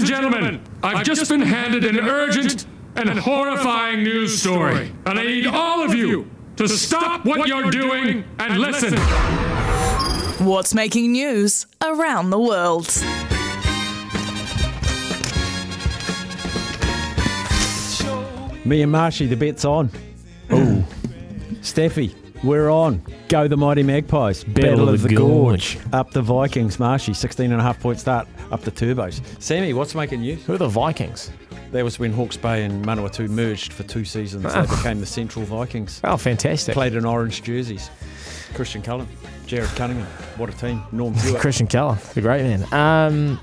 and gentlemen, I've just been handed an urgent and horrifying news story, and I need all of you to stop what you're doing and listen. What's making news around the world? Me and Marshy, the bet's on. Oh, Steffi, we're on. Go the Mighty Magpies. Battle, of, the Gorge. Up the Vikings. Marshy, 16 and a half point start. Up the Turbos. Sammy, what's making news? Who are the Vikings? That was when Hawke's Bay and Manawatu merged for two seasons. They became the Central Vikings. Oh, fantastic. Played in orange jerseys. Christian Cullen, Jarrod Cunningham. What a team. Norm Hewitt. Christian Keller, the great man. Um,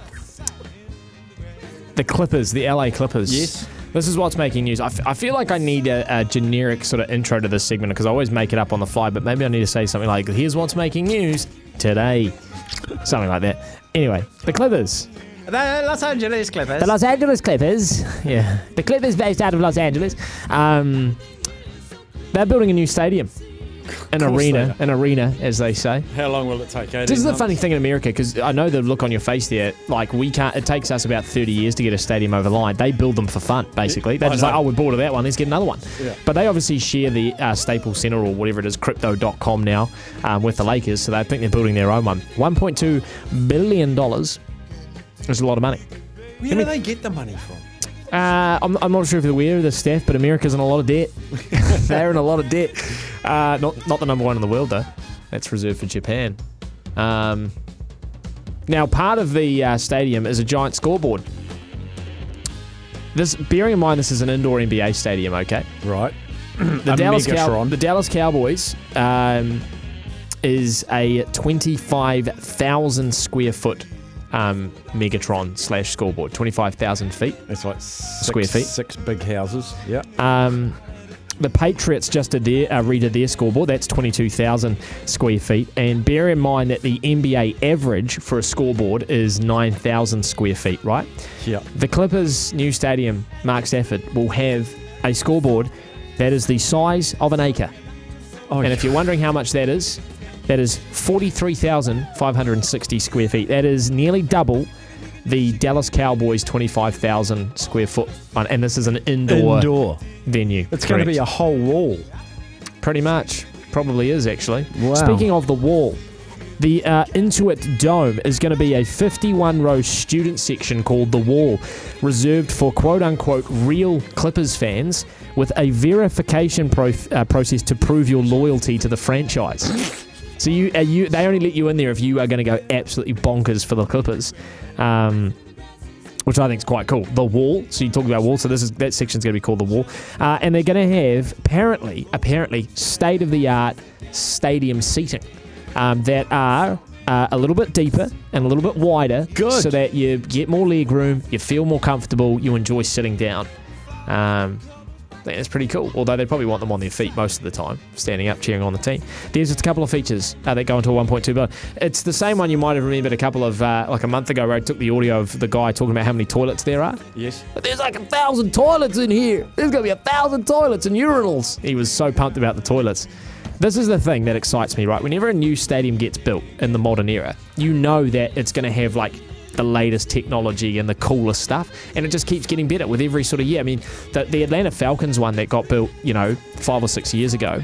the Clippers, the LA Clippers. Yes. This is what's making news. I, f- I feel like I need a, a generic sort of intro to this segment because I always make it up on the fly, but maybe I need to say something like, here's what's making news today. Something like that. Anyway, the Clippers. The Los Angeles Clippers. The Los Angeles Clippers. Yeah. The Clippers based out of Los Angeles. Um, they're building a new stadium. An arena. An arena, as they say. How long will it take? This is the months? funny thing in America because I know the look on your face there. Like we can't. It takes us about thirty years to get a stadium over the line. They build them for fun, basically. They're I just like, oh, we're bored of that one. Let's get another one. Yeah. But they obviously share the uh, Staples Center or whatever it is, Crypto.com now, um, with the Lakers. So they think they're building their own one. One point two billion dollars is a lot of money. Where do they get the money from? Uh, I'm, I'm not sure if you're aware of this, Steph, but America's in a lot of debt. They're in a lot of debt. Uh, not not the number one in the world though. That's reserved for Japan. Um, now, part of the uh, stadium is a giant scoreboard. This, bearing in mind, this is an indoor NBA stadium. Okay, Right. the Dallas Cow- the Dallas Cowboys um, is a 25,000 square foot um, Megatron slash scoreboard. 25,000 feet. It's like six, Square feet. Six big houses. Yeah. Um, the Patriots just did their, uh, redid their scoreboard. That's 22,000 square feet. And bear in mind that the NBA average for a scoreboard is 9,000 square feet, right? Yeah. The Clippers' new stadium, Mark Stafford, will have a scoreboard that is the size of an acre. Oh, And if you're wondering how much that is, that is 43,560 square feet. That is nearly double the Dallas Cowboys' 25,000 square foot. And this is an indoor, indoor. venue. It's going to be a whole wall. Pretty much. Probably is, actually. Wow. Speaking of the wall, the uh, Intuit Dome is going to be a 51 row student section called The Wall, reserved for quote unquote real Clippers fans with a verification pro- uh, process to prove your loyalty to the franchise. So you, uh, you, they only let you in there if you are going to go absolutely bonkers for the Clippers. Um, which I think is quite cool. The wall. So you talk about wall. So this is that section's going to be called the wall, uh, and they're going to have apparently, apparently, state of the art stadium seating um, that are. Uh, a little bit deeper and a little bit wider, Good. so that you get more leg room, you feel more comfortable, you enjoy sitting down. Um, think that's pretty cool. Although they probably want them on their feet most of the time, standing up, cheering on the team. There's just a couple of features uh, that go into a 1.2 billion. It's the same one you might have remembered a couple of uh, like a month ago, where I took the audio of the guy talking about how many toilets there are. Yes. But there's like a thousand toilets in here. There's gonna be a thousand toilets and urinals. He was so pumped about the toilets. This is the thing that excites me, right? Whenever a new stadium gets built in the modern era, you know that it's gonna have like the latest technology and the coolest stuff, and it just keeps getting better with every sort of year. I mean, the, the Atlanta Falcons one that got built, you know, five or six years ago,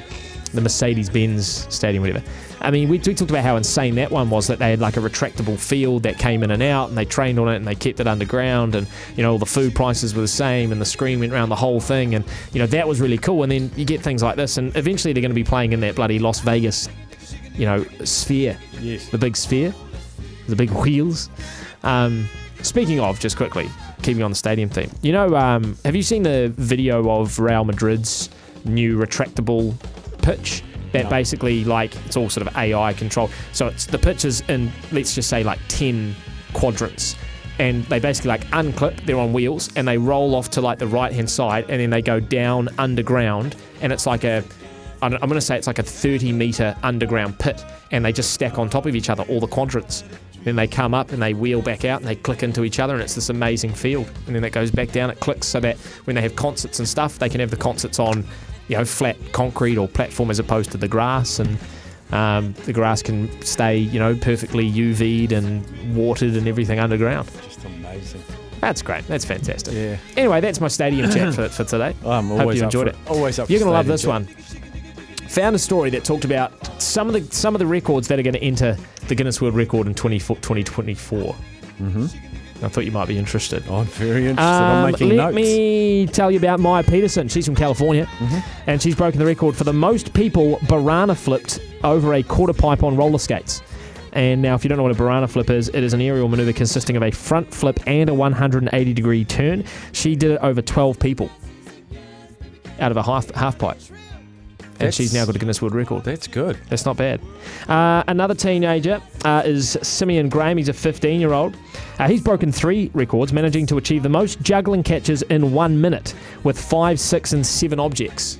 the Mercedes Benz Stadium, whatever. I mean, we, we talked about how insane that one was that they had like a retractable field that came in and out and they trained on it and they kept it underground and, you know, all the food prices were the same and the screen went around the whole thing and, you know, that was really cool. And then you get things like this and eventually they're going to be playing in that bloody Las Vegas, you know, sphere, Yes. the big sphere, the big wheels. Um, speaking of, just quickly, keeping on the stadium theme, you know, um, have you seen the video of Real Madrid's new retractable pitch? That No. basically, like, it's all sort of AI control. So it's the pitch is in, let's just say, like 10 quadrants. And they basically like unclip, they're on wheels, and they roll off to like the right hand side, and then they go down underground, and it's like a I'm going to say it's like a 30 meter underground pit, and they just stack on top of each other, all the quadrants. Then they come up and they wheel back out and they click into each other, and it's this amazing field. And then it goes back down, it clicks so that when they have concerts and stuff, they can have the concerts on, you know, flat concrete or platform as opposed to the grass. And Um, the grass can stay, you know, perfectly UV'd and watered and everything underground. Just amazing. That's great. That's fantastic. Yeah. Anyway, that's my stadium chat for, for today. I'm Hope always you enjoyed for it. Always up. You're gonna love this chat. one. Found a story that talked about some of the some of the records that are going to enter the Guinness World Record in 20, 2024. Mm-hmm. I thought you might be interested. I'm very interested. I'm Um, making let notes. me tell you about Maya Peterson. She's from California, Mm-hmm. and she's broken the record for the most people Barani flipped over a quarter pipe on roller skates. And now, if you don't know what a Barani flip is, it is an aerial maneuver consisting of a front flip and a 180 degree turn. She did it over 12 people out of a half half pipe, and she's now got a Guinness World Record. That's good. That's not bad. Uh, another teenager uh, is Simeon Graham. He's a 15 year old. Uh, he's broken three records, managing to achieve the most juggling catches in one minute with five, six, and seven objects.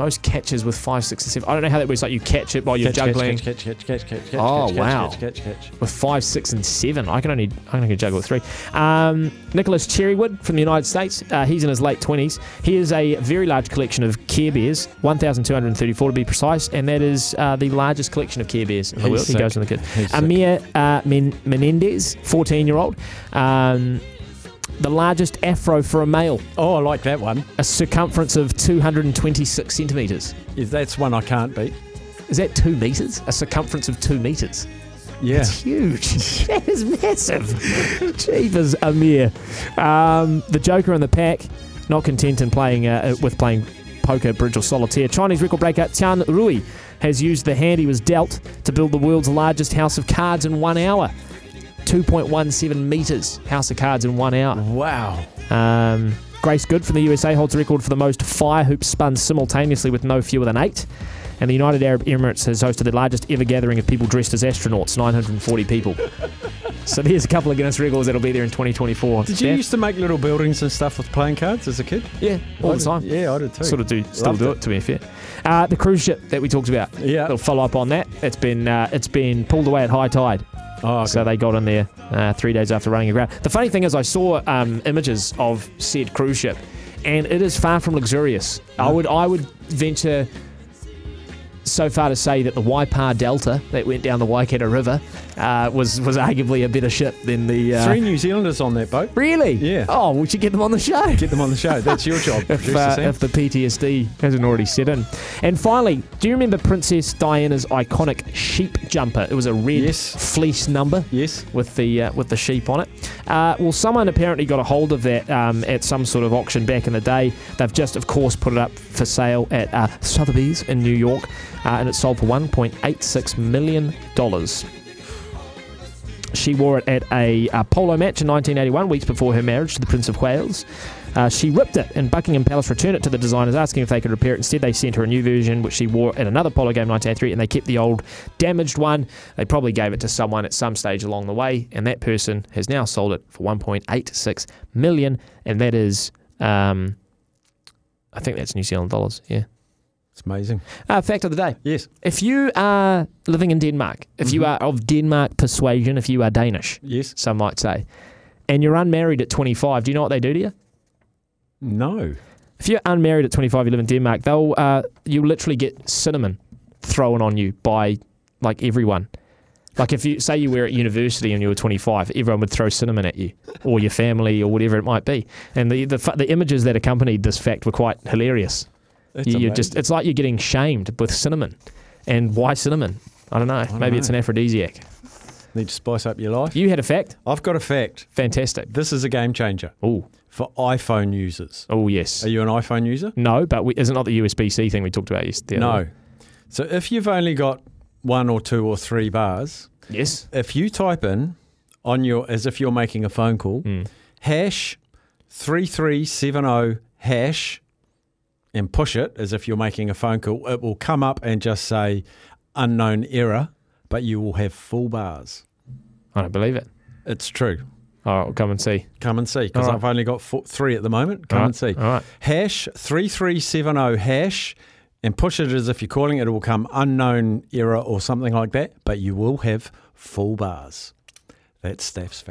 Most catches with five, six, and seven. I don't know how that works. Like you catch it while you're Catch, catch, juggling Catch, catch, catch, catch, catch, Oh, catch, wow. Catch, catch, catch, catch. with five, six, and seven. I can only I can only juggle with three. Um, Nicholas Cherrywood from the United States. Uh, he's in his late twenties. He has a very large collection of Care Bears, one thousand two hundred thirty-four to be precise, and that is uh, the largest collection of Care Bears in the He's world. He goes in the kid. He's. Amir uh, Men- Menendez, fourteen-year-old. Um, the largest afro for a male, Oh, I like that one. a circumference of 226 centimeters. Is that's one I can't beat. Is that two meters? A circumference of two meters. Yeah. It's huge. that is massive. Jeepers, Amir. Um, the Joker in the pack, not content in playing uh, with playing poker, bridge, or solitaire. Chinese record breaker Tian Rui has used the hand he was dealt to build the world's largest house of cards in one hour. 2.17 meters house of cards in one hour. Wow. Um, Grace Good from the USA holds the record for the most fire hoops spun simultaneously with no fewer than eight. And the United Arab Emirates has hosted the largest ever gathering of people dressed as astronauts, 940 people. so there's a couple of Guinness records that'll be there in 2024. Did you Steph? used to make little buildings and stuff with playing cards as a kid? Yeah, all I the did- time. Yeah, I did too. Sort of do, still Loved do it. it. to be fair. Uh, the cruise ship that we talked about. Yeah. Little follow up on that. It's been uh, it's been pulled away at high tide. Oh, So they got in there uh, three days after running aground. The funny thing is, I saw um, images of said cruise ship, and it is far from luxurious. I would I would venture so far to say that the Waipa Delta that went down the Waikato River uh, was was arguably a better ship than the. Uh, Three New Zealanders on that boat. Really? Yeah. Oh, we should get them on the show. Get them on the show. That's your job. if, uh, if the PTSD hasn't already set in. And finally, do you remember Princess Diana's iconic sheep jumper? It was a red Yes. fleece number yes. with the uh, with the sheep on it. Uh, well, someone apparently got a hold of that um, at some sort of auction back in the day. They've just, of course, put it up for sale at uh, Sotheby's in New York, uh, and it sold for 1.86 million dollars. She wore it at a, uh polo match in 1981, weeks before her marriage to the Prince of Wales. Uh, she ripped it, and Buckingham Palace returned it to the designers, asking if they could repair it. Instead, they sent her a new version, which she wore at another polo game in 1983, and they kept the old damaged one. They probably gave it to someone at some stage along the way, and that person has now sold it for 1.86 million, and that is, um, I think that's New Zealand dollars. Yeah. It's amazing. Uh, fact of the day: Yes. If you are living in Denmark, if you are of Denmark persuasion, if you are Danish, Yes. some might say, and you're unmarried at 25, do you know what they do to you? No. If you're unmarried at 25, you live in Denmark, they'll uh, you literally get cinnamon thrown on you by like everyone. Like if you say you were at university and you were 25, everyone would throw cinnamon at you, or your family, or whatever it might be. And the the, the images that accompanied this fact were quite hilarious. That's You, you're just it's like you're getting shamed with cinnamon, and why cinnamon? I don't know. don't Maybe it's an aphrodisiac. need to spice up your life. You had a fact. I've got a fact. Fantastic. This is a game changer Oh, for iPhone users. oh yes. Are you an iPhone user? No, but we, isn't it not the USB C thing we talked about yesterday? No. So if you've only got one or two or three bars, Yes. if you type in on your as if you're making a phone call, Mm. hash three three seven zero hash, and push it as if you're making a phone call, it will come up and just say unknown error, but you will have full bars. I don't believe it. It's true. All right, we'll come and see. Come and see because right. I've only got four, three at the moment. Come All and see. All right. Hash three three seven zero hash. And push it as if you're calling it. It will come unknown error or something like that, but you will have full bars. That's Staff's fact.